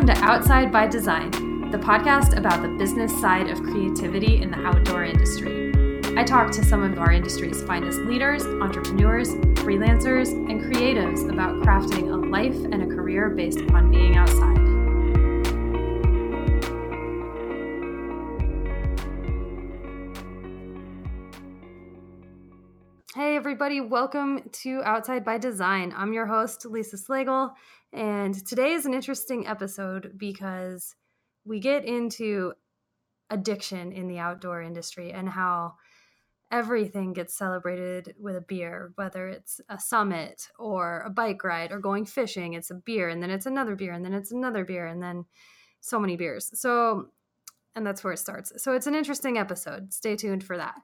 Welcome to Outside by Design, the podcast about the business side of creativity in the outdoor industry. I talk to some of our industry's finest leaders, entrepreneurs, freelancers, and creatives about crafting a life and a career based upon being outside. Hey, everybody, welcome to Outside by Design. I'm your host, Lisa Slagle, and today is an interesting episode because we get into addiction in the outdoor industry and how everything gets celebrated with a beer, whether it's a summit or a bike ride or going fishing. It's a beer, and then it's another beer, and then it's another beer, and then so many beers. So, and that's where it starts. So, it's an interesting episode. Stay tuned for that.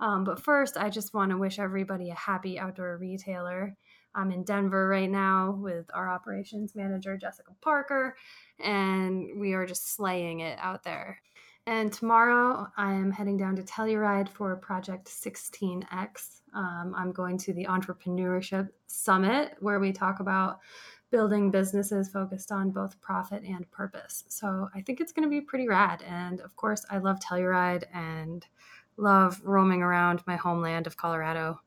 Um, but first, I just want to wish everybody a happy outdoor retailer. I'm in Denver right now with our operations manager, Jessica Parker, and we are just slaying it out there. And tomorrow I am heading down to Telluride for Project 16X. Um, I'm going to the Entrepreneurship Summit where we talk about building businesses focused on both profit and purpose. So I think it's going to be pretty rad. And of course, I love Telluride and love roaming around my homeland of Colorado.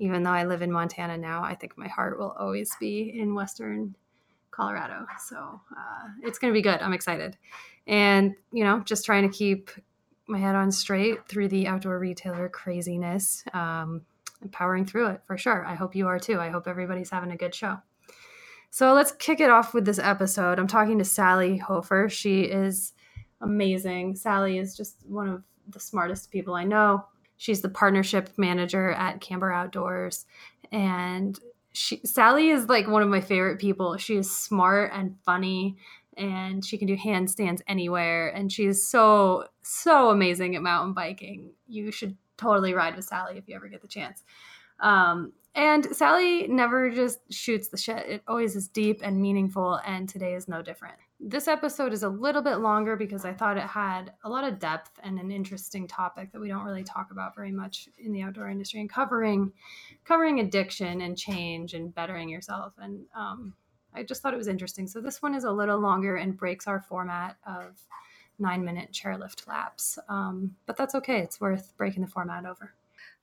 Even though I live in Montana now, I think my heart will always be in Western Colorado. So uh, it's going to be good. I'm excited. And, you know, just trying to keep my head on straight through the outdoor retailer craziness, um, and powering through it for sure. I hope you are too. I hope everybody's having a good show. So let's kick it off with this episode. I'm talking to Sallie Hoefer. She is amazing. Sallie is just one of the smartest people I know. She's the partnership manager at Camber Outdoors. And she Sallie is like one of my favorite people. She is smart and funny and she can do handstands anywhere and she's so so amazing at mountain biking. You should totally ride with Sallie if you ever get the chance. Um, and Sallie never just shoots the shit. It always is deep and meaningful, and today is no different. This episode is a little bit longer because I thought it had a lot of depth and an interesting topic that we don't really talk about very much in the outdoor industry and covering covering addiction and change and bettering yourself. And um, I just thought it was interesting. So this one is a little longer and breaks our format of nine minute chairlift laps. Um, but that's okay. It's worth breaking the format over.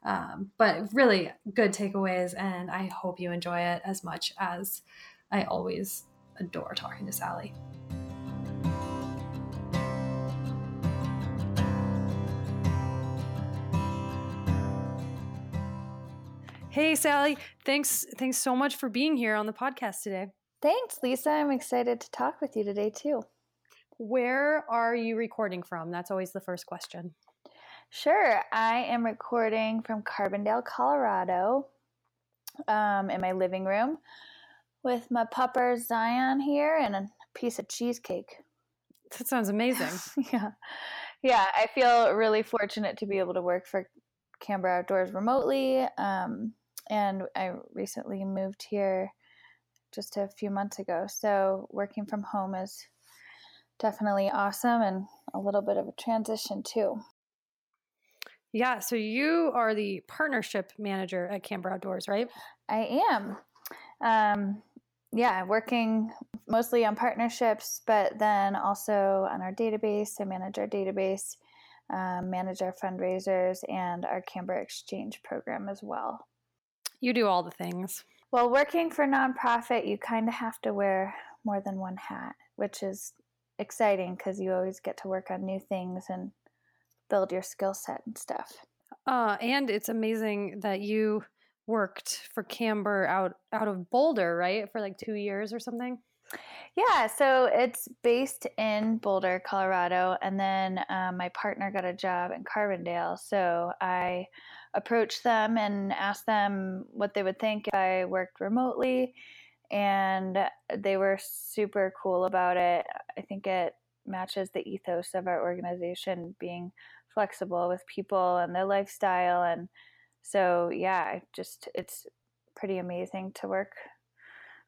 Um, but really good takeaways, and I hope you enjoy it as much as I always adore talking to Sallie. Hey Sallie, thanks thanks so much for being here on the podcast today. Thanks, Lisa. I'm excited to talk with you today too. Where are you recording from? That's always the first question. Sure. I am recording from Carbondale, Colorado, um, in my living room with my pupper Zion here and a piece of cheesecake. That sounds amazing. yeah. Yeah. I feel really fortunate to be able to work for Camber Outdoors remotely. Um, and I recently moved here just a few months ago. So working from home is definitely awesome and a little bit of a transition too. Yeah, so you are the partnership manager at Camber Outdoors, right? I am. Um, yeah, working mostly on partnerships, but then also on our database. I manage our database, um, manage our fundraisers, and our Camber Exchange program as well. You do all the things. Well, working for nonprofit, you kind of have to wear more than one hat, which is exciting because you always get to work on new things and build your skill set and stuff. Uh, and it's amazing that you worked for Camber out out of Boulder, right, for like two years or something. Yeah, so it's based in Boulder, Colorado, and then um, my partner got a job in Carbondale. So I approached them and asked them what they would think if I worked remotely, and they were super cool about it. I think it matches the ethos of our organization being flexible with people and their lifestyle and so yeah just it's pretty amazing to work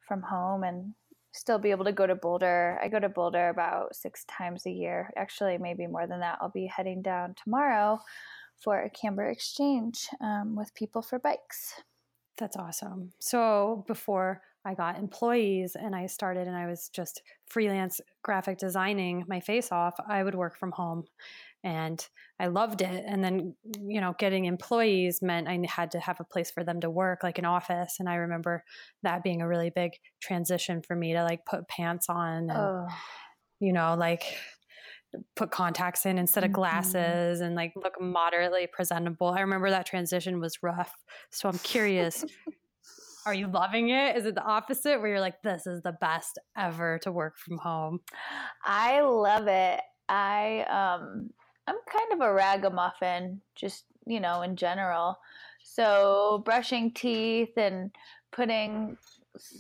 from home and still be able to go to boulder. I go to boulder about six times a year actually maybe more than that. I'll be heading down tomorrow for a camber exchange um, with people for bikes that's awesome so before I got employees and I started and I was just freelance graphic designing my face off, I would work from home and I loved it. And then, you know, getting employees meant I had to have a place for them to work, like an office. And I remember that being a really big transition for me to like put pants on and, oh. you know, like put contacts in instead of mm-hmm. glasses mm-hmm. and like look moderately presentable. I remember that transition was rough. So I'm curious. are you loving it? Is it the opposite where you're like, this is the best ever to work from home? I love it. I um I'm kind of a ragamuffin, just you know, in general. So brushing teeth and putting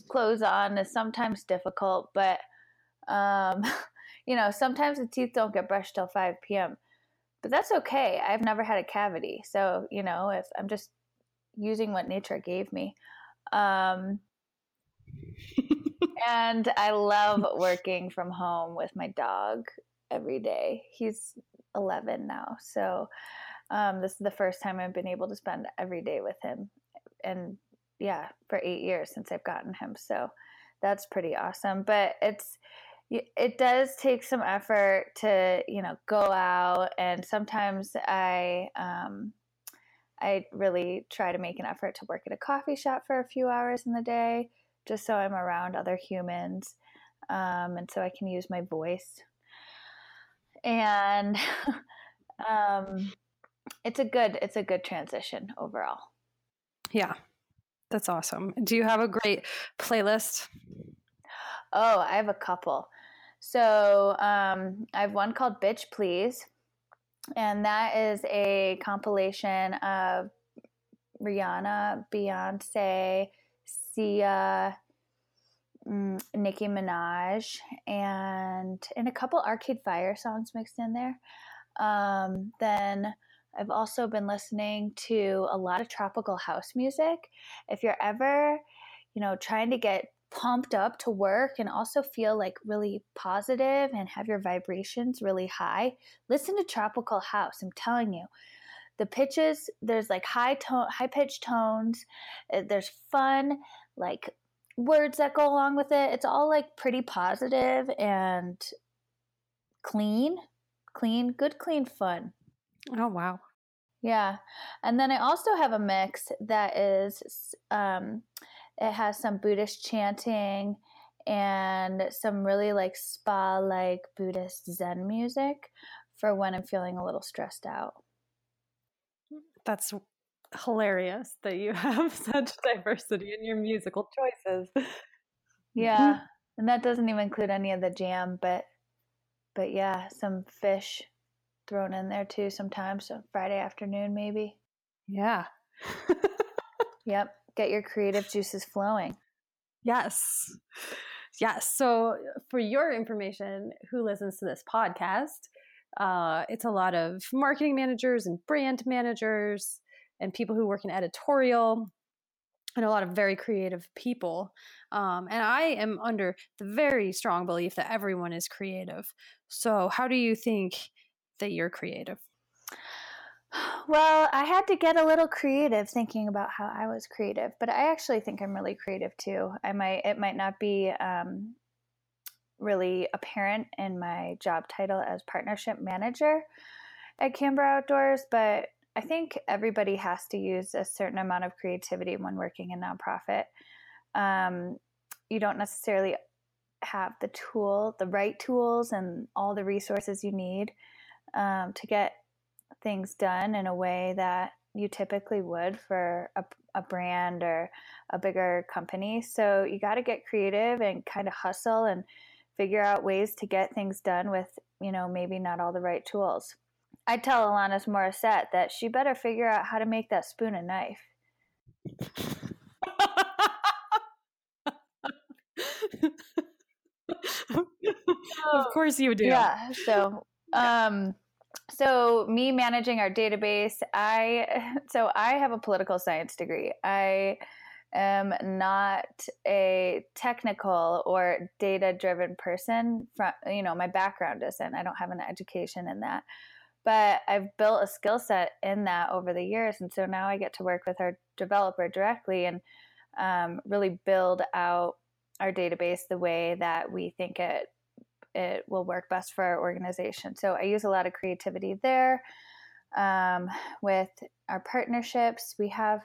clothes on is sometimes difficult, but um you know, sometimes the teeth don't get brushed till 5 p.m. But that's okay. I've never had a cavity. So, you know, if I'm just using what nature gave me. Um, and I love working from home with my dog every day. He's 11 now. So, um, this is the first time I've been able to spend every day with him. And yeah, for eight years since I've gotten him. So that's pretty awesome. But it's, it does take some effort to you know go out and sometimes i um, i really try to make an effort to work at a coffee shop for a few hours in the day just so i'm around other humans um, and so i can use my voice. And um, it's a good it's a good transition overall. Yeah. That's awesome. Do you have a great playlist? Oh, I have a couple. So um, I have one called Bitch Please, and that is a compilation of Rihanna, Beyonce, Sia, mm, Nicki Minaj, and and a couple Arcade Fire songs mixed in there. Um, then I've also been listening to a lot of tropical house music. If you're ever, you know, trying to get pumped up to work and also feel like really positive and have your vibrations really high, listen to Tropical House. I'm telling you. The pitches, there's like high tone, high pitched tones. Eh, there's fun, like words that go along with it. It's all like pretty positive and clean, clean, good, clean fun. Oh, wow. Yeah. And then I also have a mix that is um, it has some Buddhist chanting and some really like spa like Buddhist Zen music for when I'm feeling a little stressed out. That's hilarious that you have such diversity in your musical choices. Yeah. and that doesn't even include any of the jam, but but yeah, some Phish thrown in there too sometimes. So Friday afternoon maybe. Yeah. yep get your creative juices flowing. Yes. Yes. So, for your information, who listens to this podcast, uh, it's a lot of marketing managers and brand managers and people who work in editorial and a lot of very creative people. Um, and I am under the very strong belief that everyone is creative. So, how do you think that you're creative? Well, I had to get a little creative thinking about how I was creative, but I actually think I'm really creative too. I might it might not be um, really apparent in my job title as partnership manager at Camber Outdoors, but I think everybody has to use a certain amount of creativity when working in nonprofit. Um, you don't necessarily have the tool, the right tools, and all the resources you need um, to get things done in a way that you typically would for a, a brand or a bigger company. So you got to get creative and kind of hustle and figure out ways to get things done with, you know, maybe not all the right tools. I tell Alanis Morissette that she better figure out how to make that spoon a knife. of course you do. Yeah. So, um, so me managing our database i so i have a political science degree. I am not a technical or data driven person from you know my background isn't. I don't have an education in that. But i've built a skill set in that over the years and so now i get to work with our developer directly and um, really build out our database the way that we think it it will work best for our organization. So I use a lot of creativity there. Um, with our partnerships, we have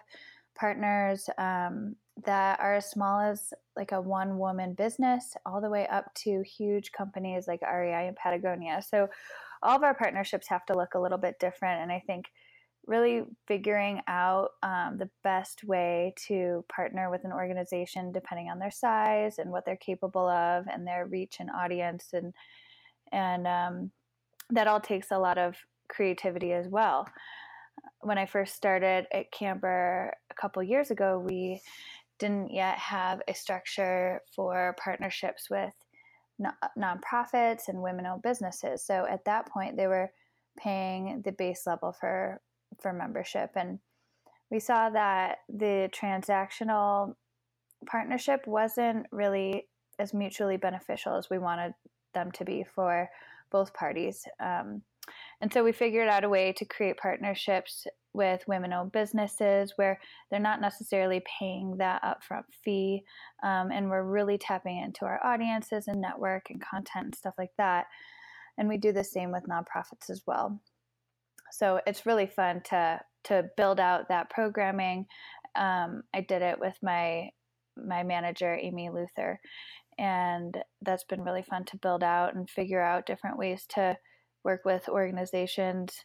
partners um, that are as small as like a one woman business all the way up to huge companies like REI and Patagonia. So all of our partnerships have to look a little bit different. And I think really figuring out um, the best way to partner with an organization depending on their size and what they're capable of and their reach and audience and and um, that all takes a lot of creativity as well. When i first started at camber a couple years ago we didn't yet have a structure for partnerships with non nonprofits and women-owned businesses. So at that point they were paying the base level for for membership. And we saw that the transactional partnership wasn't really as mutually beneficial as we wanted them to be for both parties. Um, and so we figured out a way to create partnerships with women owned businesses where they're not necessarily paying that upfront fee. Um, and we're really tapping into our audiences and network and content and stuff like that. And we do the same with nonprofits as well. So it's really fun to to build out that programming. Um, I did it with my my manager Amy Luther, and that's been really fun to build out and figure out different ways to work with organizations,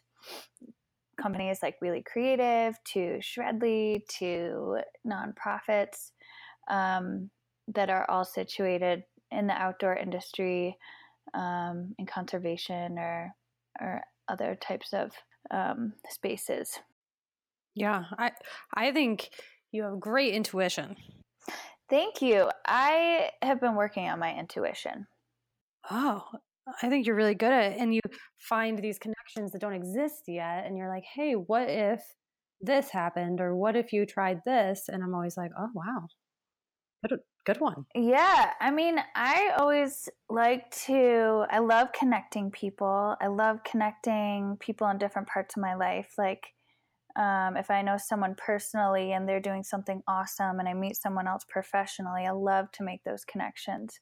companies like Wheelie Creative, to Shredly, to nonprofits um, that are all situated in the outdoor industry, um, in conservation or or other types of um, spaces. Yeah, I I think you have great intuition. Thank you. I have been working on my intuition. Oh, I think you're really good at it. And you find these connections that don't exist yet. And you're like, hey, what if this happened? Or what if you tried this? And I'm always like, oh, wow. Good, good one. Yeah. I mean, I always like to, I love connecting people. I love connecting people in different parts of my life. Like, um, if I know someone personally and they're doing something awesome and I meet someone else professionally, I love to make those connections.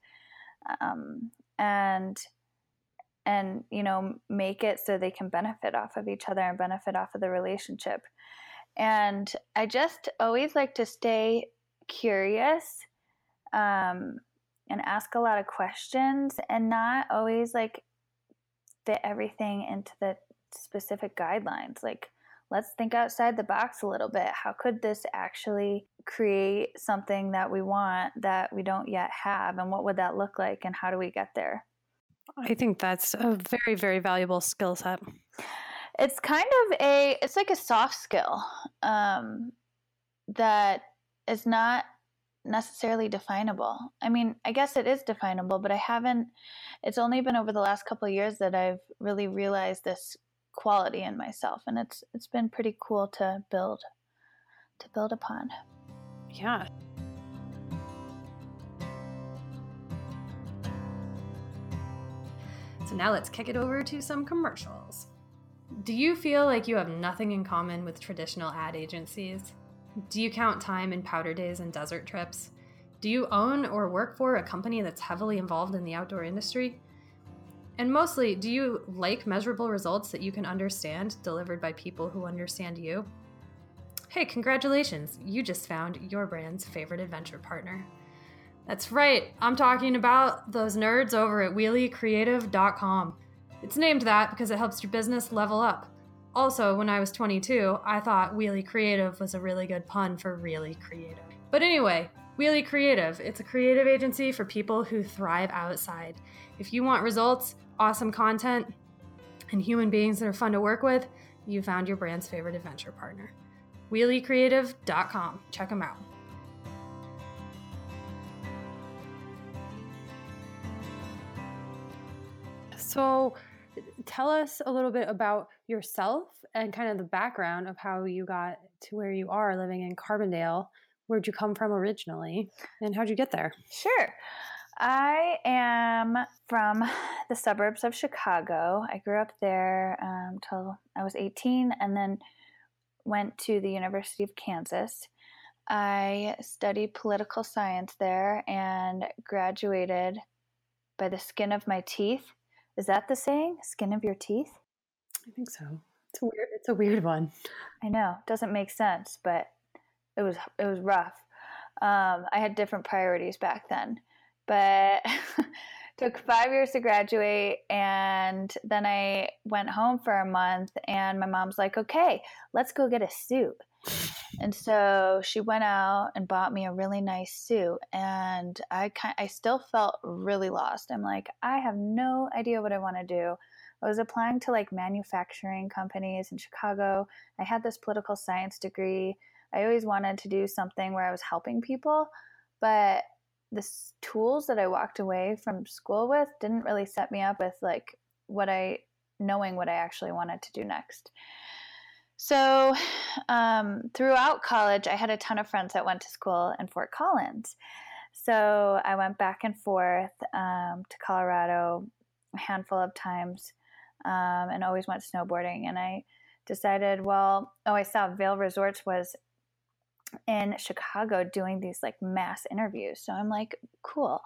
Um, and, and, you know, make it so they can benefit off of each other and benefit off of the relationship. And I just always like to stay curious um, and ask a lot of questions and not always like fit everything into the specific guidelines. Like, let's think outside the box a little bit. How could this actually create something that we want that we don't yet have? And what would that look like? And how do we get there? I think that's a very, very valuable skill set. It's kind of a, it's like a soft skill um, that is not necessarily definable. I mean, I guess it is definable, but I haven't it's only been over the last couple years that I've really realized this quality in myself and it's it's been pretty cool to build to build upon. Yeah. So now let's kick it over to some commercials. Do you feel like you have nothing in common with traditional ad agencies? Do you count time in powder days and desert trips? Do you own or work for a company that's heavily involved in the outdoor industry? And mostly, do you like measurable results that you can understand delivered by people who understand you? Hey, congratulations! You just found your brand's favorite adventure partner. That's right, I'm talking about those nerds over at wheeliecreative.com. It's named that because it helps your business level up. Also, when I was 22, I thought Wheelie Creative was a really good pun for really creative. But anyway, Wheelie Creative, it's a creative agency for people who thrive outside. If you want results, awesome content, and human beings that are fun to work with, you found your brand's favorite adventure partner. WheelieCreative.com. Check them out. So, tell us a little bit about yourself and kind of the background of how you got to where you are living in Carbondale. Where'd you come from originally and how'd you get there? Sure. I am from the suburbs of Chicago. I grew up there until um, I was 18 and then went to the University of Kansas. I studied political science there and graduated by the skin of my teeth. Is that the saying? Skin of your teeth? I think so. It's a weird. It's a weird one. I know. Doesn't make sense, but it was it was rough. Um, I had different priorities back then, but took five years to graduate, and then I went home for a month. And my mom's like, "Okay, let's go get a suit." And so she went out and bought me a really nice suit, and I kind I still felt really lost. I'm like, I have no idea what I want to do. I was applying to like manufacturing companies in Chicago. I had this political science degree. I always wanted to do something where I was helping people, but the tools that I walked away from school with didn't really set me up with like what I knowing what I actually wanted to do next. So, um, throughout college, I had a ton of friends that went to school in Fort Collins. So, I went back and forth um, to Colorado a handful of times um, and always went snowboarding. And I decided, well, oh, I saw Vail Resorts was in Chicago doing these like mass interviews. So I'm like, cool.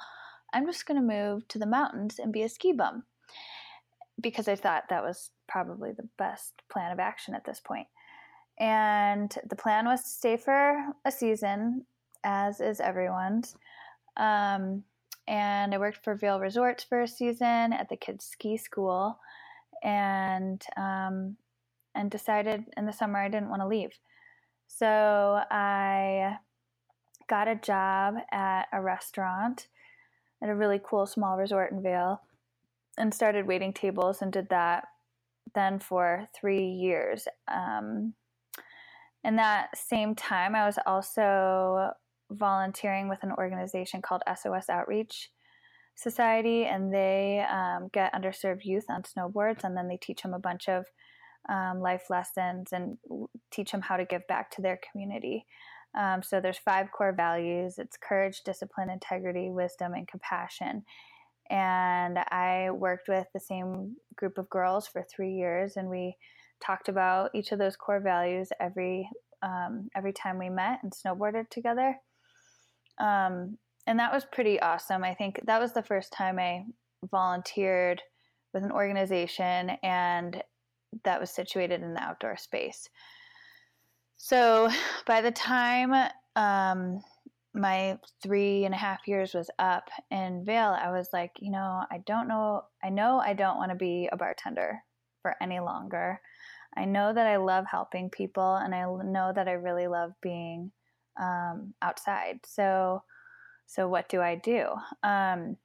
I'm just going to move to the mountains and be a ski bum because I thought that was probably the best plan of action at this point. And the plan was to stay for a season, as is everyone's. Um, and I worked for Vail Resorts for a season at the kids' ski school, and um, and decided in the summer I didn't want to leave. So I got a job at a restaurant at a really cool small resort in Vail and started waiting tables and did that then for three years. Um, in that same time, I was also volunteering with an organization called SOS Outreach Society, and they um, get underserved youth on snowboards, and then they teach them a bunch of um, life lessons and teach them how to give back to their community. Um, so there's five core values: it's courage, discipline, integrity, wisdom, and compassion. And I worked with the same group of girls for three years, and we talked about each of those core values every um, every time we met and snowboarded together. Um, and that was pretty awesome. I think that was the first time I volunteered with an organization and that was situated in the outdoor space. So by the time um, my three and a half years was up in Vail, I was like, you know, I don't know, I know I don't want to be a bartender for any longer. I know that I love helping people and I know that I really love being um, outside. So, so what do I do? Um,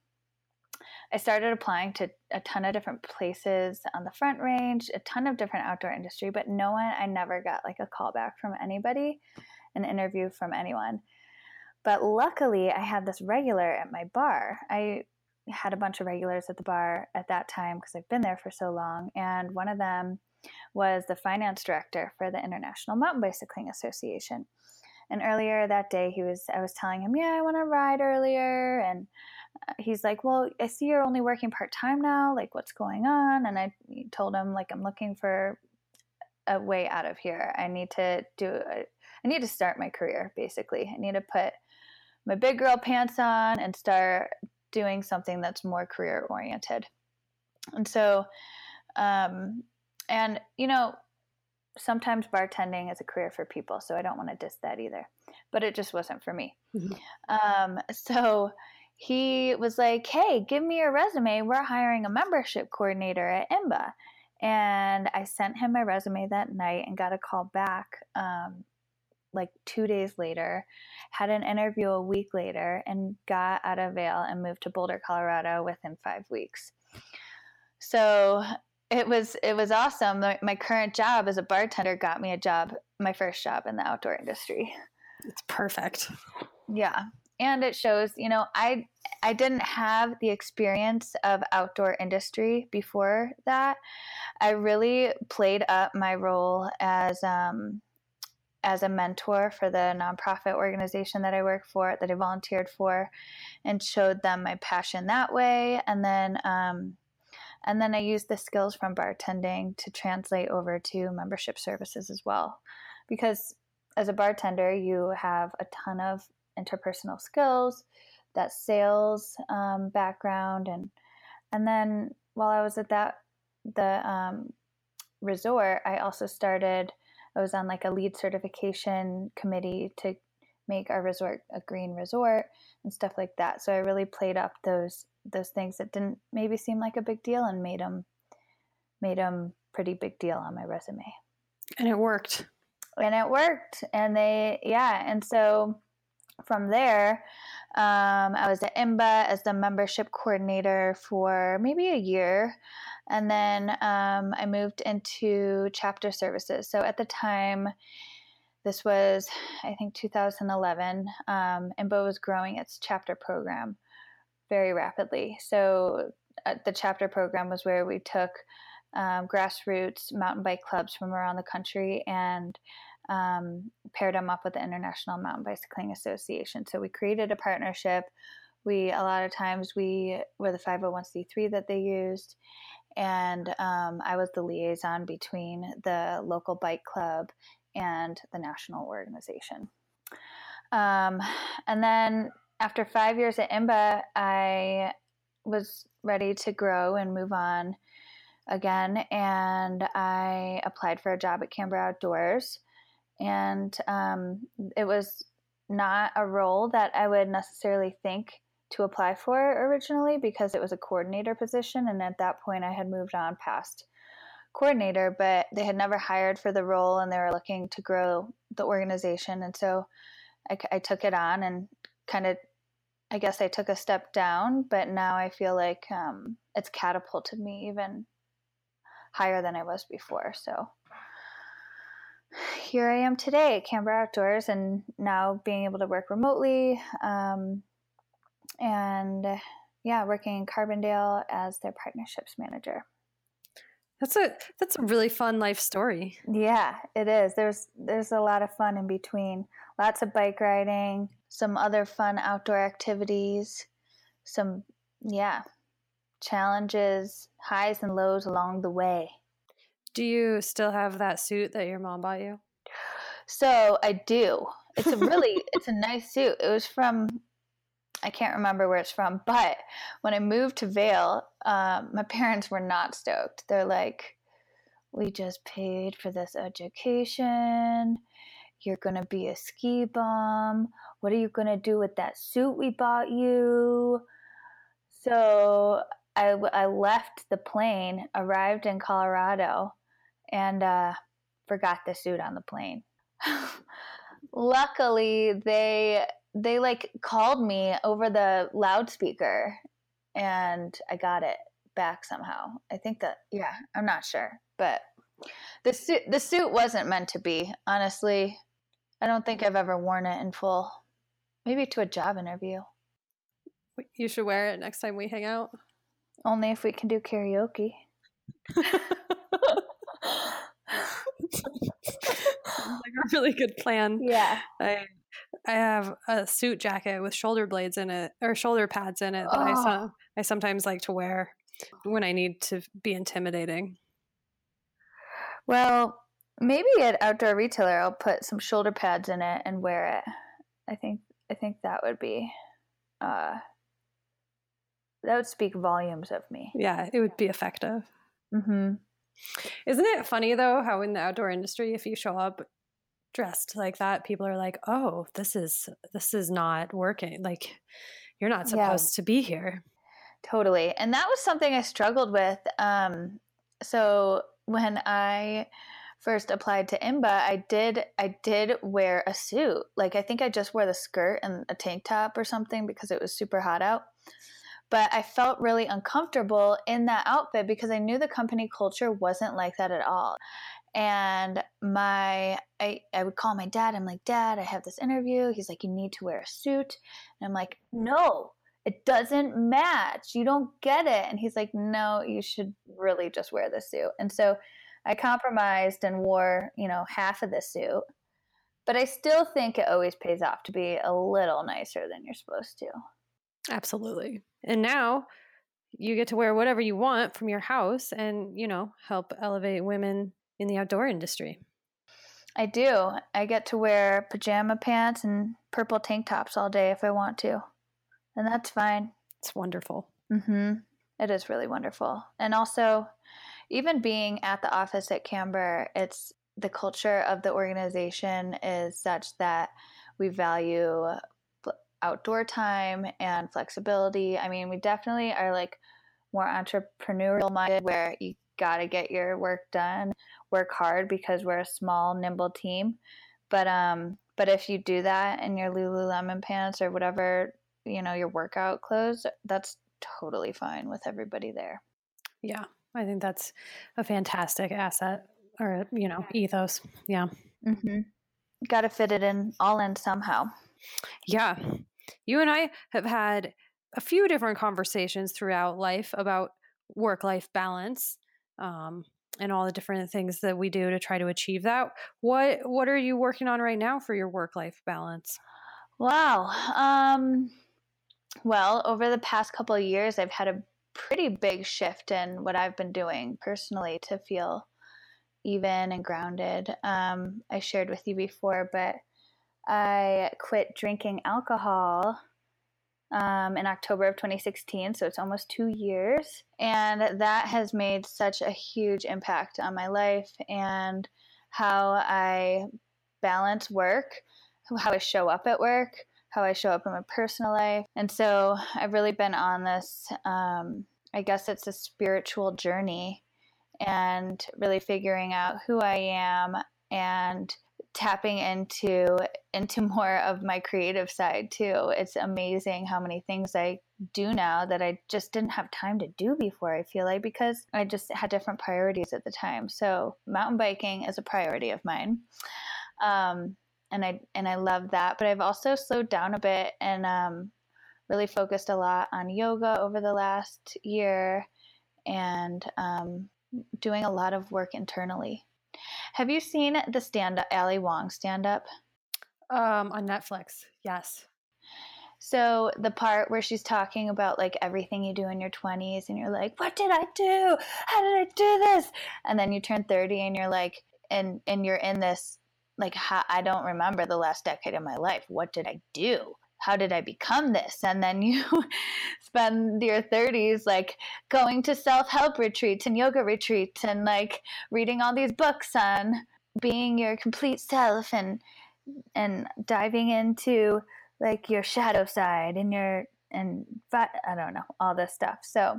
I started applying to a ton of different places on the front range, a ton of different outdoor industry, but no one, I never got like a call back from anybody, an interview from anyone. But luckily, I had this regular at my bar. I had a bunch of regulars at the bar at that time because I've been there for so long. And one of them was the finance director for the International Mountain Bicycling Association. And earlier that day, he was I was telling him, "Yeah, I want to ride earlier," and uh, he's like, "Well, I see you're only working part time now. Like, what's going on?" And I told him, like, I'm looking for a way out of here. I need to do. I need to start my career. Basically, I need to put my big girl pants on and start doing something that's more career oriented. And so, um, and you know, sometimes bartending is a career for people, so I don't want to diss that either. But it just wasn't for me. Mm-hmm. Um, so he was like, "Hey, give me your resume. We're hiring a membership coordinator at IMBA." And I sent him my resume that night and got a call back um, like two days later, had an interview a week later, and got out of Vail and moved to Boulder, Colorado within five weeks. So it was it was awesome. My current job as a bartender got me a job, my first job in the outdoor industry. It's perfect. Yeah. And it shows, you know, I I didn't have the experience of outdoor industry before that. I really played up my role as um, as a mentor for the nonprofit organization that I work for, that I volunteered for, and showed them my passion that way. And then, um, and then I used the skills from bartending to translate over to membership services as well, because as a bartender, you have a ton of interpersonal skills, that sales um, background, and and then while I was at that the um, resort, I also started. I was on like a LEED certification committee to make our resort a green resort and stuff like that. So I really played up those those things that didn't maybe seem like a big deal and made them made them pretty big deal on my resume. And it worked. And it worked. And they yeah, and so from there, um, I was at IMBA as the membership coordinator for maybe a year. And then um, I moved into chapter services. So at the time, this was, I think, 2011. Um, IMBA was growing its chapter program very rapidly. So uh, the chapter program was where we took um, grassroots mountain bike clubs from around the country and um, paired them up with the International Mountain Bicycling Association. So we created a partnership. We a lot of times we were the 501c3 that they used, and um, I was the liaison between the local bike club and the national organization. Um, and then after five years at IMBA, I was ready to grow and move on again, and I applied for a job at Camber Outdoors and um, it was not a role that I would necessarily think to apply for originally because it was a coordinator position, and at that point I had moved on past coordinator, but they had never hired for the role, and they were looking to grow the organization, and so I, I took it on and kind of. I guess I took a step down, but now I feel like um, it's catapulted me even higher than I was before. So here I am today at Camber Outdoors and now being able to work remotely. Um, and yeah, working in Carbondale as their partnerships manager. That's a that's a really fun life story. Yeah, it is. There's there's a lot of fun in between. Lots of bike riding, some other fun outdoor activities, some yeah, challenges, highs and lows along the way. Do you still have that suit that your mom bought you? So I do. It's a really it's a nice suit. It was from I can't remember where it's from, but when I moved to Vail, um, my parents were not stoked. They're like, "We just paid for this education. You're gonna be a ski bum. What are you gonna do with that suit we bought you?" So I, I left the plane, arrived in Colorado, and uh, forgot the suit on the plane. Luckily, they they like called me over the loudspeaker, and I got it back somehow. I think that yeah, I'm not sure, but the suit the suit wasn't meant to be. Honestly, I don't think I've ever worn it in full. Maybe to a job interview. You should wear it next time we hang out. Only if we can do karaoke. like a really good plan. Yeah. I I have a suit jacket with shoulder blades in it or shoulder pads in it that oh. I I sometimes like to wear when I need to be intimidating. Well, maybe at outdoor retailer I'll put some shoulder pads in it and wear it. I think I think that would be uh that would speak volumes of me. Yeah, it would be effective. Mm-hmm. Isn't it funny though how in the outdoor industry, if you show up dressed like that, people are like, "Oh, this is this is not working. Like, you're not supposed yeah. to be here." Totally, and that was something I struggled with. Um, so when I first applied to IMBA, I did I did wear a suit. Like I think I just wore the skirt and a tank top or something because it was super hot out but I felt really uncomfortable in that outfit because I knew the company culture wasn't like that at all. And my, I, I would call my dad. I'm like, Dad, I have this interview. He's like, You need to wear a suit. And I'm like, No, it doesn't match. You don't get it. And he's like, No, you should really just wear the suit. And so I compromised and wore, you know, half of the suit. But I still think it always pays off to be a little nicer than you're supposed to. Absolutely. And now you get to wear whatever you want from your house and, you know, help elevate women in the outdoor industry. I do. I get to wear pajama pants and purple tank tops all day if I want to. And that's fine. It's wonderful. Mhm. It is really wonderful. And also even being at the office at Camber, it's the culture of the organization is such that we value outdoor time and flexibility. I mean, we definitely are like more entrepreneurial minded where you got to get your work done, work hard because we're a small, nimble team. But um but if you do that in your Lululemon pants or whatever, you know, your workout clothes, that's totally fine with everybody there. Yeah. I think that's a fantastic asset or, you know, ethos. Yeah. Mhm. Got to fit it in all in somehow. Yeah. You and I have had a few different conversations throughout life about work life balance um, and all the different things that we do to try to achieve that. What what are you working on right now for your work life balance? Wow. Um, well, over the past couple of years, I've had a pretty big shift in what I've been doing personally to feel even and grounded. Um, I shared with you before, but I quit drinking alcohol um, in October of 2016, so it's almost two years. And that has made such a huge impact on my life and how I balance work, how I show up at work, how I show up in my personal life. And so I've really been on this, um, I guess it's a spiritual journey and really figuring out who I am and tapping into into more of my creative side too. It's amazing how many things I do now that I just didn't have time to do before. I feel like because I just had different priorities at the time. So mountain biking is a priority of mine. Um, and I and I love that. But I've also slowed down a bit and um, really focused a lot on yoga over the last year and um, doing a lot of work internally. Have you seen the stand up, Ali Wong stand up? Um, on Netflix, yes. So the part where she's talking about like everything you do in your 20s and you're like, what did I do? How did I do this? And then you turn 30 and you're like, and and you're in this like I don't remember the last decade of my life. What did I do? how did I become this? And then you spend your 30s like going to self help retreats and yoga retreats and like reading all these books on being your complete self and and diving into like your shadow side and your and I don't know all this stuff. So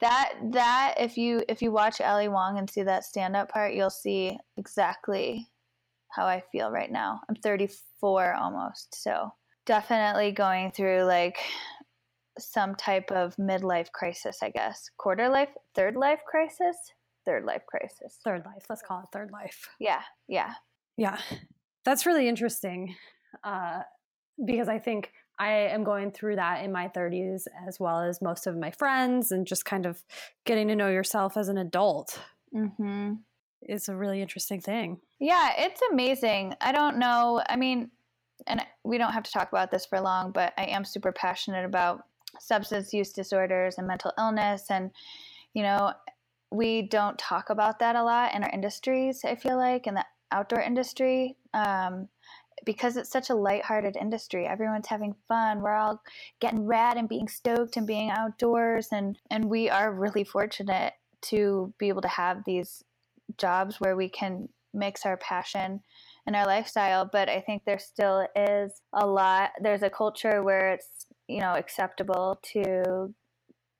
that that if you if you watch Ali Wong and see that stand up part, you'll see exactly how I feel right now. I'm 34 almost, so definitely going through like some type of midlife crisis, I guess. Quarter life, third life crisis, third life crisis. Third life. Let's call it third life. Yeah, yeah. Yeah. That's really interesting uh, because I think I am going through that in my 30s as well as most of my friends and just kind of getting to know yourself as an adult. Mm-hmm. It's a really interesting thing. Yeah, it's amazing. I don't know. I mean, and we don't have to talk about this for long, but I am super passionate about substance use disorders and mental illness. And, you know, we don't talk about that a lot in our industries, I feel like, in the outdoor industry. Um, because it's such a lighthearted industry. Everyone's having fun. We're all getting rad and being stoked and being outdoors and and we are really fortunate to be able to have these jobs where we can mix our passion and our lifestyle but i think there still is a lot there's a culture where it's you know acceptable to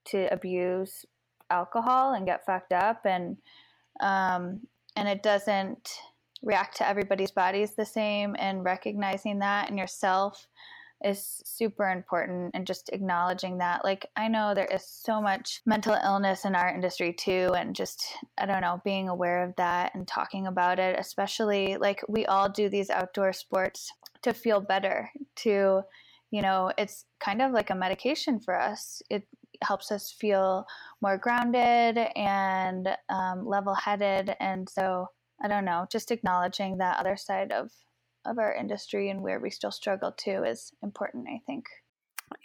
to abuse alcohol and get fucked up and um, and it doesn't react to everybody's bodies the same and recognizing that in yourself is super important and just acknowledging that. Like i know there is so much mental illness in our industry too and just i don't know being aware of that and talking about it especially like we all do these outdoor sports to feel better to you know it's kind of like a medication for us. It helps us feel more grounded and um, level-headed and so i don't know just acknowledging that other side of of our industry and where we still struggle too is important, I think.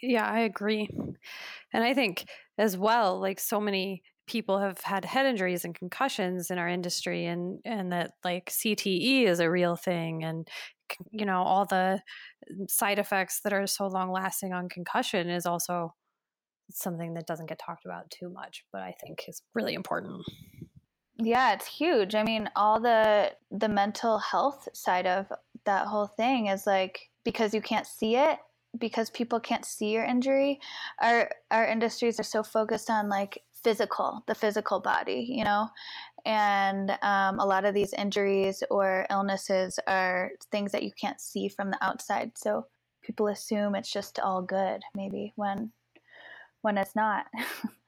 Yeah, I agree. And I think as well, like so many people have had head injuries and concussions in our industry and and that like CTE is a real thing and you know all the mm, side effects that are so long lasting on concussion is also something that doesn't get talked about too much but I think is really important. Yeah, it's huge. I mean, all the the mental health side of that whole thing is like because you can't see it, because people can't see your injury, our our industries are so focused on like physical, the physical body, you know? And um, a lot of these injuries or illnesses are things that you can't see from the outside. So people assume it's just all good, maybe when when it's not.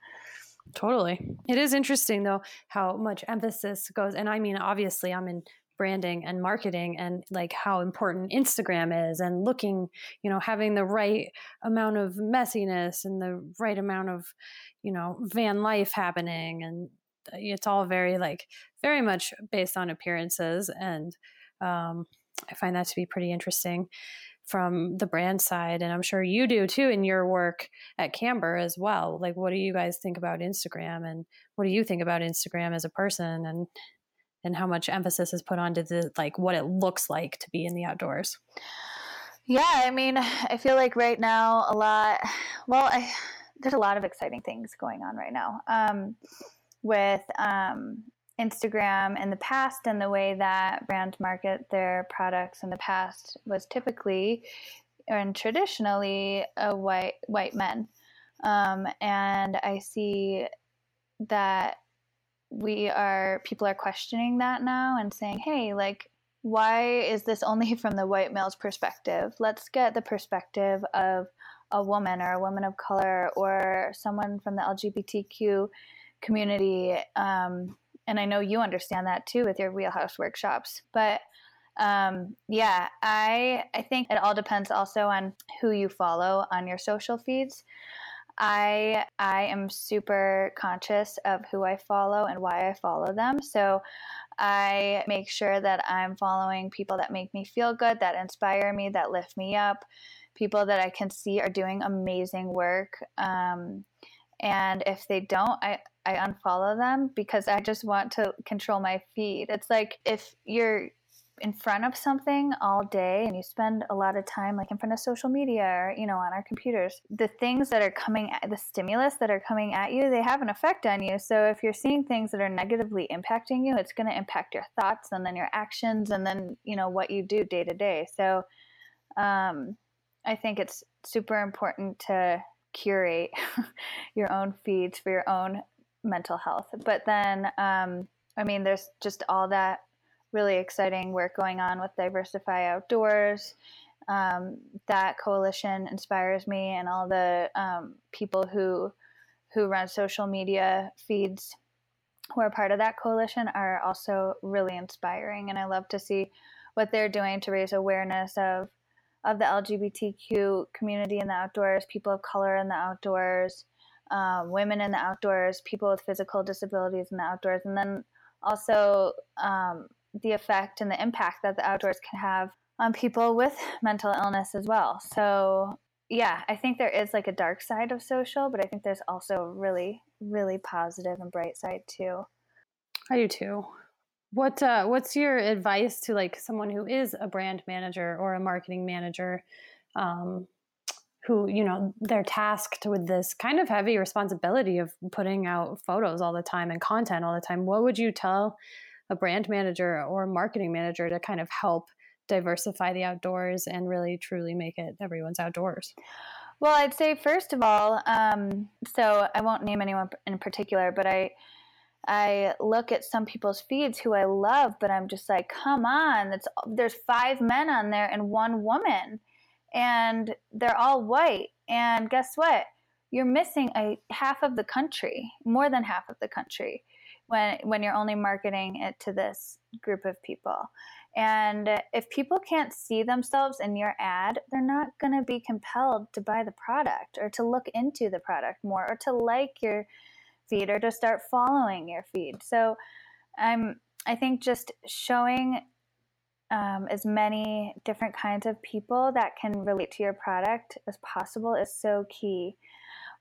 totally. It is interesting though how much emphasis goes and I mean obviously I'm in branding and marketing and like how important Instagram is and looking, you know, having the right amount of messiness and the right amount of, you know, van life happening and it's all very like very much based on appearances and um, I find that to be pretty interesting from the brand side and i'm sure you do too in your work at camber as well. Like what do you guys think about instagram and what do you think about instagram as a person and and how much emphasis is put onto the like what it looks like to be in the outdoors? Yeah i mean i feel like right now a lot well I, there's a lot of exciting things going on right now um, with um, instagram in the past and the way that brands market their products in the past was typically and traditionally a white white men um, and i see that we are people are questioning that now and saying, "Hey, like why is this only from the white male's perspective? Let's get the perspective of a woman or a woman of color or someone from the LGBTQ community. Um, and I know you understand that too with your wheelhouse workshops. But um, yeah, I I think it all depends also on who you follow on your social feeds. I I am super conscious of who I follow and why I follow them. So I make sure that I'm following people that make me feel good, that inspire me, that lift me up, people that I can see are doing amazing work. Um, and if they don't, I I unfollow them because I just want to control my feed. It's like if you're in front of something all day and you spend a lot of time like in front of social media or you know on our computers the things that are coming at the stimulus that are coming at you they have an effect on you so if you're seeing things that are negatively impacting you it's going to impact your thoughts and then your actions and then you know what you do day to day so um, i think it's super important to curate your own feeds for your own mental health but then um, i mean there's just all that really exciting work going on with Diversify Outdoors. Um, that coalition inspires me, and all the um, people who who run social media feeds who are part of that coalition are also really inspiring. And I love to see what they're doing to raise awareness of of the LGBTQ community in the outdoors, people of color in the outdoors, um, women in the outdoors, people with physical disabilities in the outdoors, and then also um, the effect and the impact that the outdoors can have on people with mental illness as well. So, yeah, I think there is like a dark side of social, but I think there's also really, really positive and bright side too. I do too. What uh, what's your advice to like someone who is a brand manager or a marketing manager, um, who you know they're tasked with this kind of heavy responsibility of putting out photos all the time and content all the time? What would you tell a brand manager or a marketing manager to kind of help diversify the outdoors and really truly make it everyone's outdoors? Well, I'd say first of all, um, so I won't name anyone in particular, but I I look at some people's feeds who I love, but I'm just like, come on, it's there's five men on there and one woman, and they're all white. And guess what? You're missing a half of the country, more than half of the country when when you're only marketing it to this group of people. And if people can't see themselves in your ad, they're not going to be compelled to buy the product or to look into the product more or to like your feed or to start following your feed. So I'm I think just showing um, as many different kinds of people that can relate to your product as possible is so key.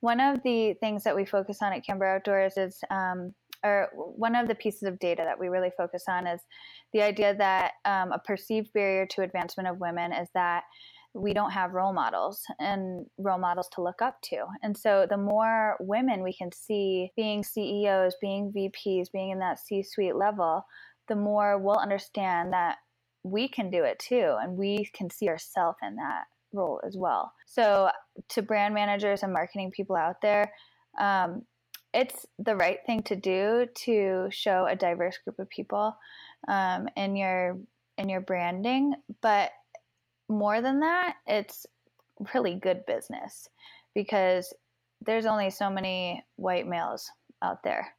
one of the things that we focus on at Camber Outdoors is, um, or one of the pieces of data that we really focus on is the idea that um, a perceived barrier to advancement of women is that we don't have role models and role models to look up to. And so the more women we can see being CEOs, being VPs, being in that C suite level, the more we'll understand that we can do it too. And we can see ourselves in that role as well. So, to brand managers and marketing people out there, um, it's the right thing to do to show a diverse group of people um, in your in your branding. But more than that, it's really good business because there's only so many white males out there.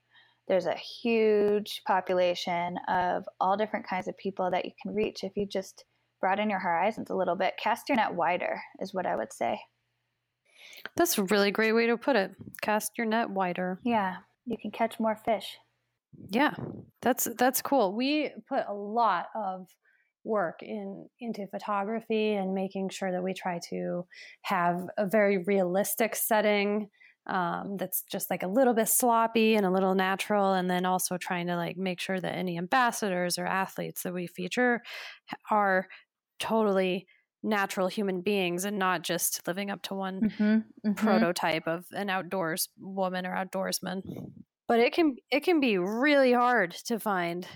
There's a huge population of all different kinds of people that you can reach if you just broaden your horizons a little bit. Cast your net wider is what I would say. That's a really great way to put it. Cast your net wider. Yeah, you can catch more fish. Yeah, that's that's cool. We put a lot of work in into photography and making sure that we try to have a very realistic setting um, that's just like a little bit sloppy and a little natural and then also trying to like make sure that any ambassadors or athletes that we feature are totally natural human beings and not just living up to one mm-hmm, mm-hmm. prototype of an outdoors woman or outdoorsman but it can it can be really hard to find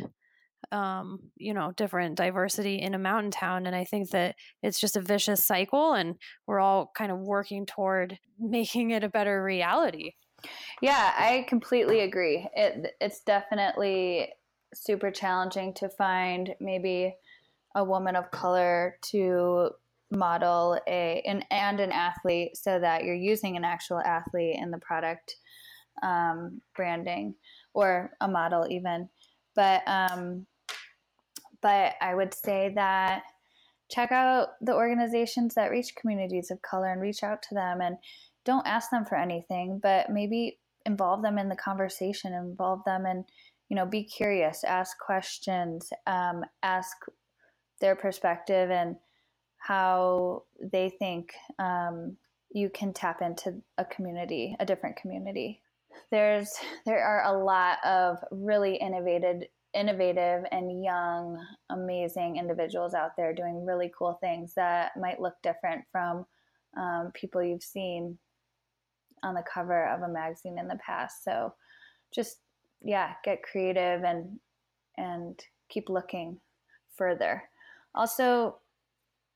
um, you know, different diversity in a mountain town. And I think that it's just a vicious cycle, and we're all kind of working toward making it a better reality. Yeah, I completely agree. It it's definitely super challenging to find maybe a woman of color to model a an, and an athlete so that you're using an actual athlete in the product um, branding or a model even but um, but I would say that check out the organizations that reach communities of color and reach out to them and don't ask them for anything, but maybe involve them in the conversation, involve them and you know be curious, ask questions, um, ask their perspective and how they think um, you can tap into a community, a different community. There's there are a lot of really innovative innovative and young, amazing individuals out there doing really cool things that might look different from um, people you've seen on the cover of a magazine in the past. So just yeah, get creative and and keep looking further. Also,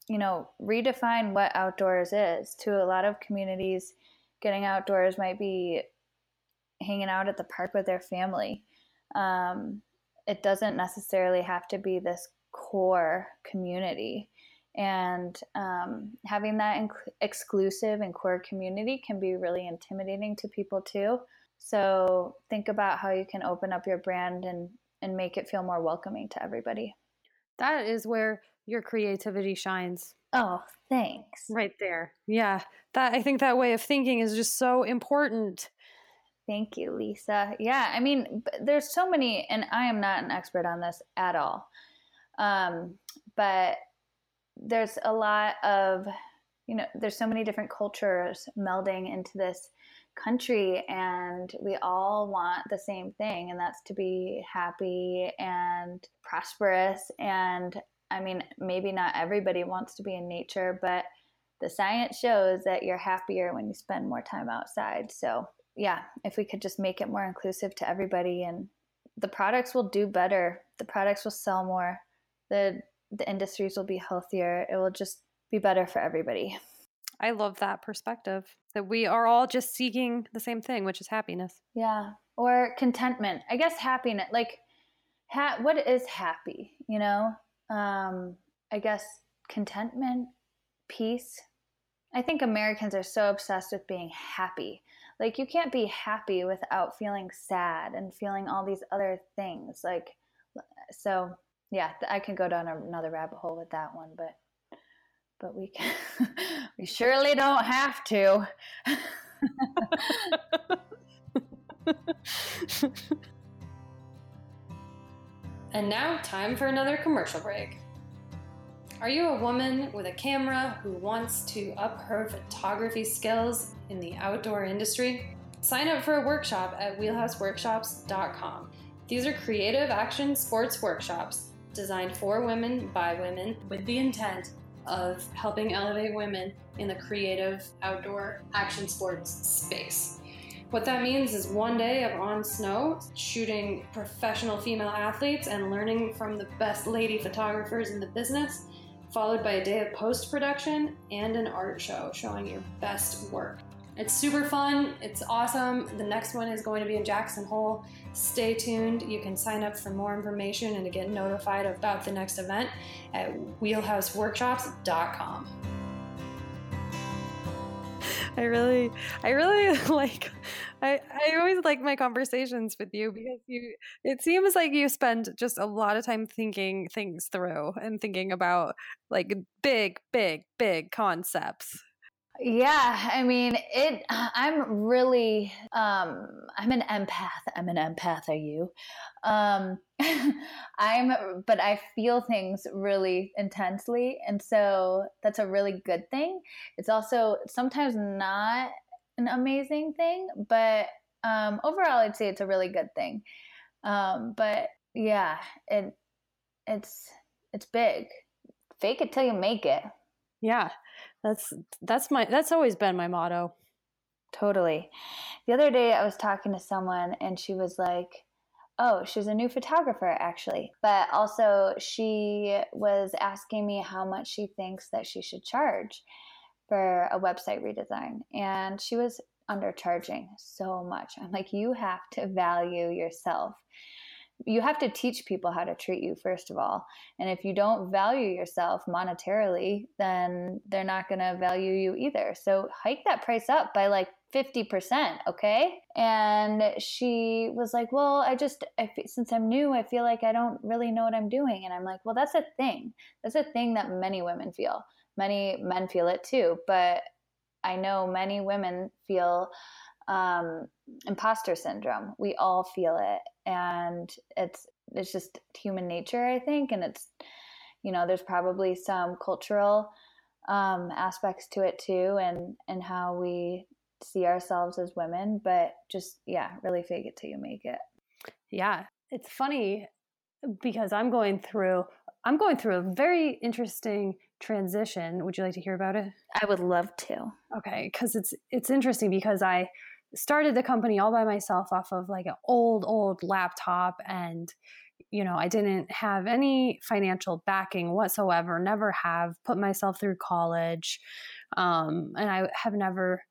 you know, redefine what outdoors is. To a lot of communities, getting outdoors might be hanging out at the park with their family. Um, it doesn't necessarily have to be this core community. And um, having that inc- exclusive and core community can be really intimidating to people too. So think about how you can open up your brand and, and make it feel more welcoming to everybody. That is where your creativity shines. Oh, thanks. Right there. Yeah. That I think that way of thinking is just so important Thank you, Lisa. Yeah, I mean, there's so many, and I am not an expert on this at all. Um, but there's a lot of, you know, there's so many different cultures melding into this country, and we all want the same thing, and that's to be happy and prosperous. And I mean, maybe not everybody wants to be in nature, but the science shows that you're happier when you spend more time outside. So yeah, if we could just make it more inclusive to everybody and the products will do better, the products will sell more, the the industries will be healthier. It will just be better for everybody. I love that perspective that we are all just seeking the same thing, which is happiness. Yeah, or contentment. I guess happiness like ha- what is happy, you know? Um I guess contentment, peace. I think Americans are so obsessed with being happy like you can't be happy without feeling sad and feeling all these other things like so yeah i can go down another rabbit hole with that one but but we can we surely don't have to. And now time for another commercial break Are you a woman with a camera who wants to up her photography skills in the outdoor industry? Sign up for a workshop at wheelhouseworkshops.com. These are creative action sports workshops designed for women by women with the intent of helping elevate women in the creative outdoor action sports space. What that means is one day of on snow shooting professional female athletes and learning from the best lady photographers in the business, followed by a day of post production and an art show showing your best work. It's super fun. It's awesome. The next one is going to be in Jackson Hole. Stay tuned. You can sign up for more information and to get notified about the next event at wheelhouseworkshops.com. I really, I really like. I, I always like my conversations with you because you. It seems like you spend just a lot of time thinking things through and thinking about like big, big, big concepts. Yeah, I mean, it I'm really um I'm an empath. I'm an empath, are you? Um I'm but I feel things really intensely and so that's a really good thing. It's also sometimes not an amazing thing, but um overall I'd say it's a really good thing. Um but yeah, it it's it's big. Fake it till you make it. Yeah. That's that's my that's always been my motto. Totally. The other day I was talking to someone and she was like, "Oh, she's a new photographer actually." But also she was asking me how much she thinks that she should charge for a website redesign and she was undercharging so much. I'm like, "You have to value yourself." You have to teach people how to treat you first of all. And if you don't value yourself monetarily then they're not going to value you either. So hike that price up by like 50% okay? And she was like well i just I, since i'm new i feel like i don't really know what i'm doing. And i'm like well that's a thing. That's a thing that many women feel. Many men feel it too. But i know many women feel um, imposter syndrome. We all feel it, and it's it's just human nature, I think, and it's you know there's probably some cultural um, aspects to it too, and and how we see ourselves as women. But just yeah, really fake it till you make it. Yeah, it's funny because I'm going through I'm going through a very interesting transition. Would you like to hear about it? I would love to. Okay, because it's it's interesting because I started the company all by myself off of like an old old laptop and you know i didn't have any financial backing whatsoever never have put myself through college um, and i have never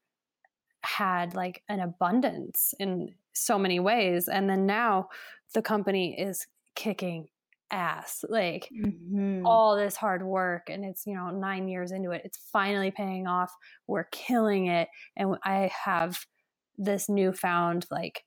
had like an abundance in so many ways and then now the company is kicking ass like mm-hmm. all this hard work and it's you know 9 years into it it's finally paying off we're killing it and i have this newfound like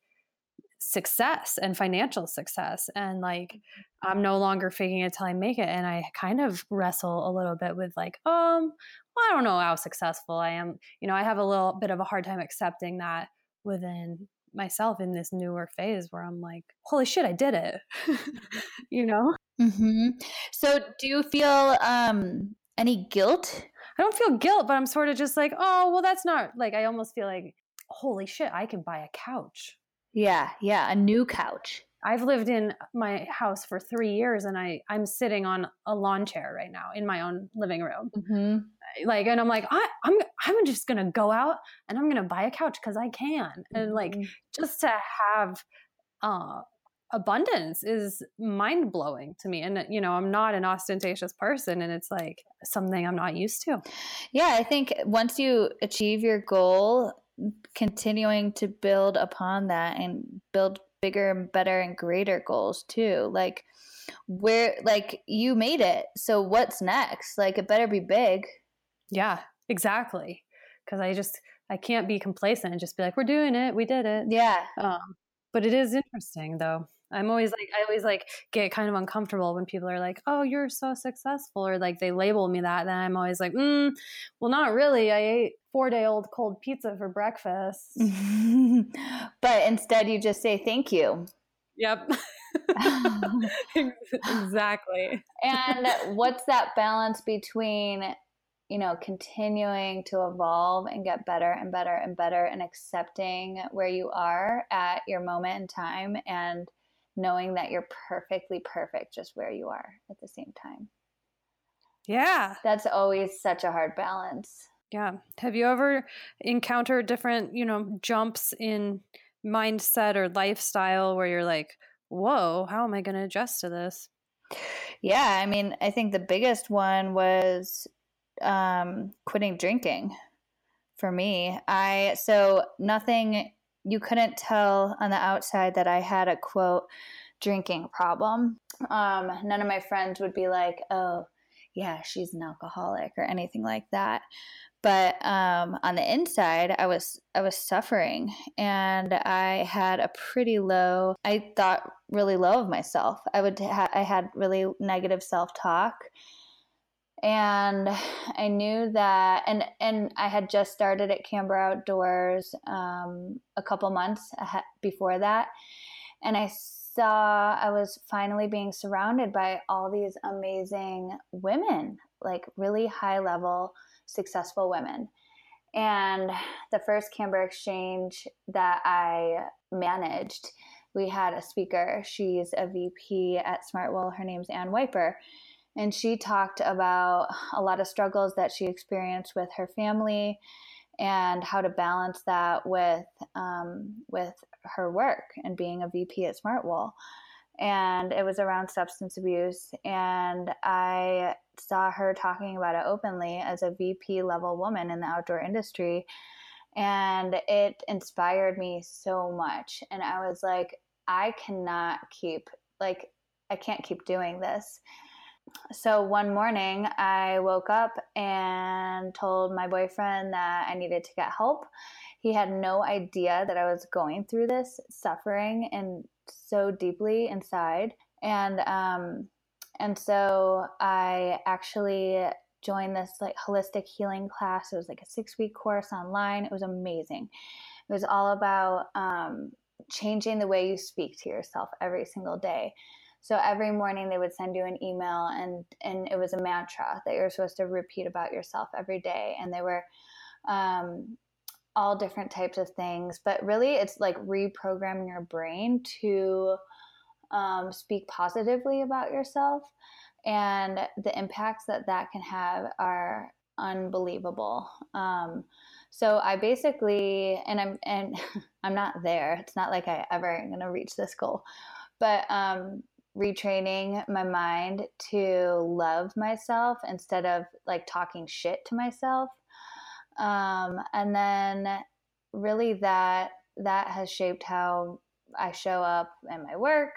success and financial success and like i'm no longer faking it till i make it and i kind of wrestle a little bit with like um well, i don't know how successful i am. You know i have a little bit of a hard time accepting that within myself in this newer phase where i'm like holy shit i did it you know? Mm-hmm. so do you feel um any guilt? I don't feel guilt but i'm sort of just like oh well that's not like i almost feel like holy shit, I can buy a couch. Yeah, yeah, a new couch. I've lived in my house for three years, and I I'm sitting on a lawn chair right now in my own living room. Mm-hmm. Like, and I'm like, I, I'm I'm just gonna go out and I'm gonna buy a couch because I can, mm-hmm. and like mm-hmm. just to have uh, abundance is mind blowing to me. And you know, I'm not an ostentatious person, and it's like something I'm not used to. Yeah, I think once you achieve your goal continuing to build upon that and build bigger and better and greater goals too. Like where like you made it. So what's next? Like it better be big. Yeah exactly. Because i just i can't be complacent and just be like we're doing it. We did it. Yeah. Um, but it is interesting though I'm always like, I always like get kind of uncomfortable when people are like, oh, you're so successful, or like they label me that. Then I'm always like, mm, well, not really. I ate four day old cold pizza for breakfast. but instead, you just say thank you. Yep. exactly. and what's that balance between you know continuing to evolve and get better and better and better and accepting where you are at your moment in time and knowing that you're perfectly perfect just where you are at the same time. Yeah. That's always such a hard balance. Yeah. Have you ever encountered different, you know, jumps in mindset or lifestyle where you're like, whoa, how am I going to adjust to this? Yeah. I mean, I think the biggest one was um, quitting drinking for me. I, so nothing, you couldn't tell on the outside that I had a quote, drinking problem. Um, none of my friends would be like, oh, yeah, she's an alcoholic or anything like that but um, on the inside i was i was suffering and i had a pretty low i thought really low of myself i would ha- i had really negative self-talk and i knew that and and i had just started at Camber outdoors um, a couple months before that and i saw i was finally being surrounded by all these amazing women like really high level successful women. And the first Camber Exchange that I managed, we had a speaker. She's a VP at Smartwool. Her name's Ann Wiper. And she talked about a lot of struggles that she experienced with her family and how to balance that with um, with her work and being a VP at Smartwool and it was around substance abuse. And I saw her talking about it openly as a VP level woman in the outdoor industry. And it inspired me so much. And I was like, I cannot keep, like, I can't keep doing this. So one morning, I woke up and told my boyfriend that I needed to get help. He had no idea that I was going through this suffering and so deeply inside. And um, and so I actually joined this like holistic healing class. It was like a six week course online. It was amazing. It was all about um, changing the way you speak to yourself every single day. So every morning they would send you an email and and it was a mantra that you're supposed to repeat about yourself every day. And they were um, all different types of things, but really it's like reprogramming your brain to um, speak positively about yourself. And the impacts that that can have are unbelievable. Um, so I basically, and I'm and I'm not there. It's not like I ever gonna reach this goal, but um, retraining my mind to love myself instead of like talking shit to myself um, and then really that that has shaped how I show up in my work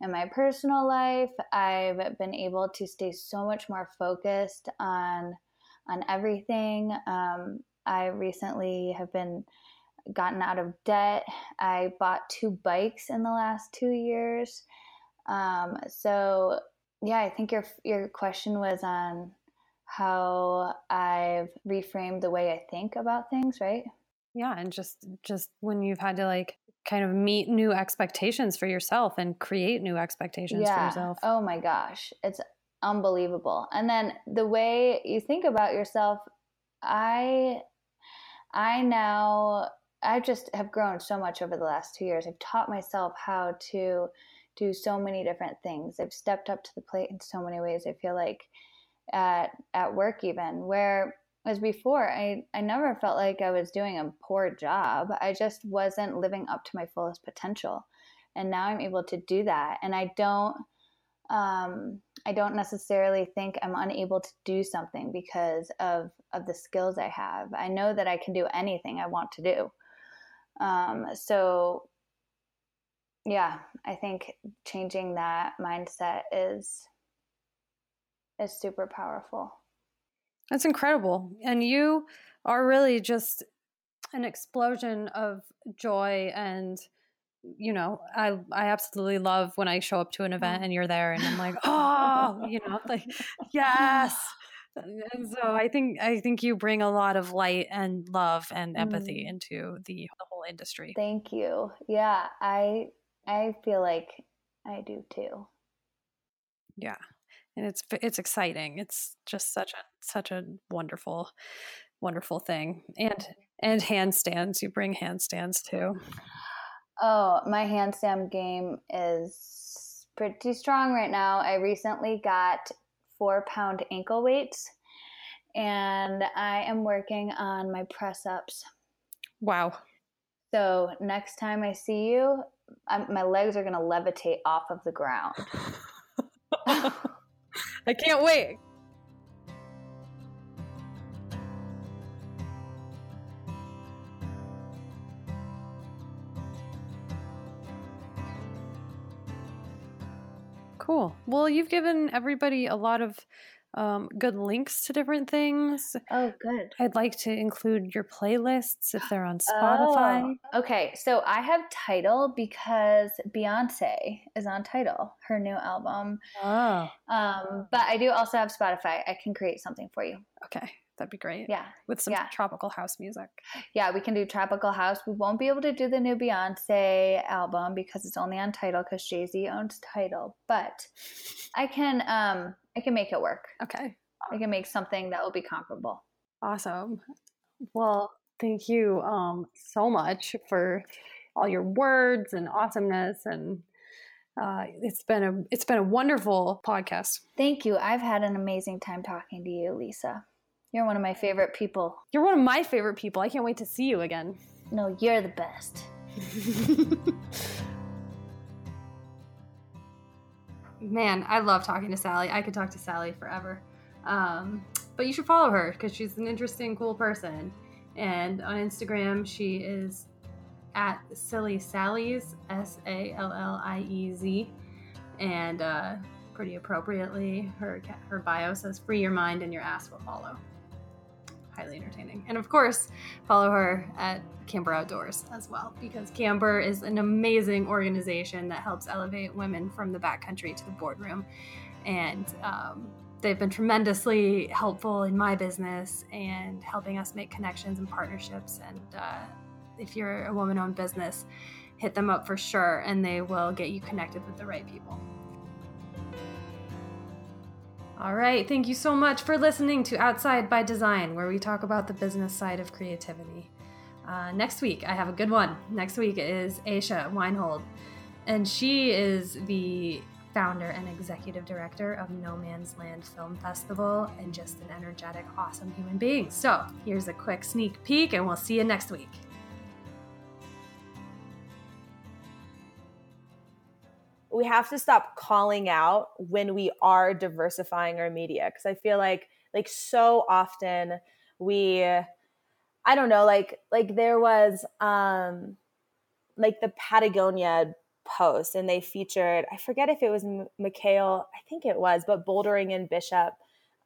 in my personal life. I've been able to stay so much more focused on on everything. Um, I recently have been gotten out of debt. I bought two bikes in the last two years. Um, so yeah, I think your your question was on how I've reframed the way I think about things, right? Yeah, and just just when you've had to like kind of meet new expectations for yourself and create new expectations yeah. for yourself. Oh my gosh, it's unbelievable. And then the way you think about yourself, I I now I just have grown so much over the last 2 years. I've taught myself how to do so many different things. I've stepped up to the plate in so many ways. I feel like at at work even where as before I, I never felt like i was doing a poor job i just wasn't living up to my fullest potential and now i'm able to do that and i don't um, i don't necessarily think i'm unable to do something because of of the skills i have i know that i can do anything i want to do um, so yeah i think changing that mindset is is super powerful. That's incredible. And you are really just an explosion of joy and you know, I I absolutely love when I show up to an event and you're there and I'm like, "Oh, you know, like yes." And so I think I think you bring a lot of light and love and empathy mm. into the the whole industry. Thank you. Yeah, I I feel like I do too. Yeah. And it's it's exciting. It's just such a such a wonderful wonderful thing. And mm-hmm. and handstands. You bring handstands too. Oh, my handstand game is pretty strong right now. I recently got four pound ankle weights and I am working on my press ups. Wow. So next time I see you, I'm, my legs are going to levitate off of the ground. I can't wait. Cool. Well, you've given everybody a lot of um, good links to different things. Oh, good. I'd like to include your playlists if they're on Spotify. Oh, okay, so I have Tidal because Beyonce is on Tidal, her new album. Oh. Um, but I do also have Spotify. I can create something for you. Okay. That'd be great. Yeah. With some yeah. tropical house music. Yeah, we can do tropical house. We won't be able to do the new Beyonce album because it's only on Tidal because Jay Z owns Tidal. But I can um I can make it work. Okay. I can make something that will be comparable. Awesome. Well, thank you um so much for all your words and awesomeness and uh, it's been a it's been a wonderful podcast. Thank you. I've had an amazing time talking to you, Lisa. You're one of my favorite people. You're one of my favorite people. I can't wait to see you again. No, you're the best. Man, I love talking to Sallie. I could talk to Sallie forever. Um, but you should follow her because she's an interesting, cool person. And on Instagram, she is at Silly Sally's, S A L L I E Z. And uh, pretty appropriately, her, her bio says, Free your mind and your ass will follow highly entertaining. And of course, follow her at Camber Outdoors as well, because Camber is an amazing organization that helps elevate women from the backcountry to the boardroom. And um, they've been tremendously helpful in my business and helping us make connections and partnerships. And uh, if you're a woman owned business, hit them up for sure, and they will get you connected with the right people. All right. Thank you so much for listening to Outside by Design, where we talk about the business side of creativity. Uh, next week, I have a good one. Next week is Aisha Weinhold, and she is the founder and executive director of No Man's Land Film Festival and just an energetic, awesome human being. So here's a quick sneak peek, and we'll see you next week. We have to stop calling out when we are diversifying our media because i feel like like so often we i don't know like like there was um like the patagonia post and they featured i forget if it was M- mikhail i think it was but bouldering and bishop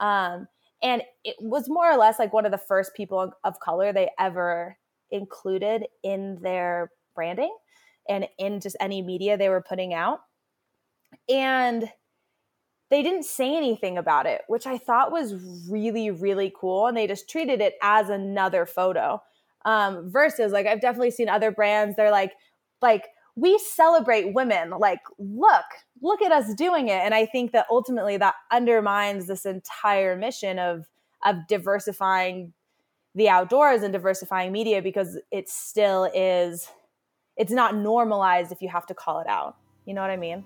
um and it was more or less like one of the first people of color they ever included in their branding and in just any media they were putting out and they didn't say anything about it, which I thought was really, really cool. And they just treated it as another photo. Um, versus like I've definitely seen other brands, they're like, like, we celebrate women. Like, look, look at us doing it. And I think that ultimately that undermines this entire mission of of diversifying the outdoors and diversifying media because it still is it's not normalized if you have to call it out. You know what I mean?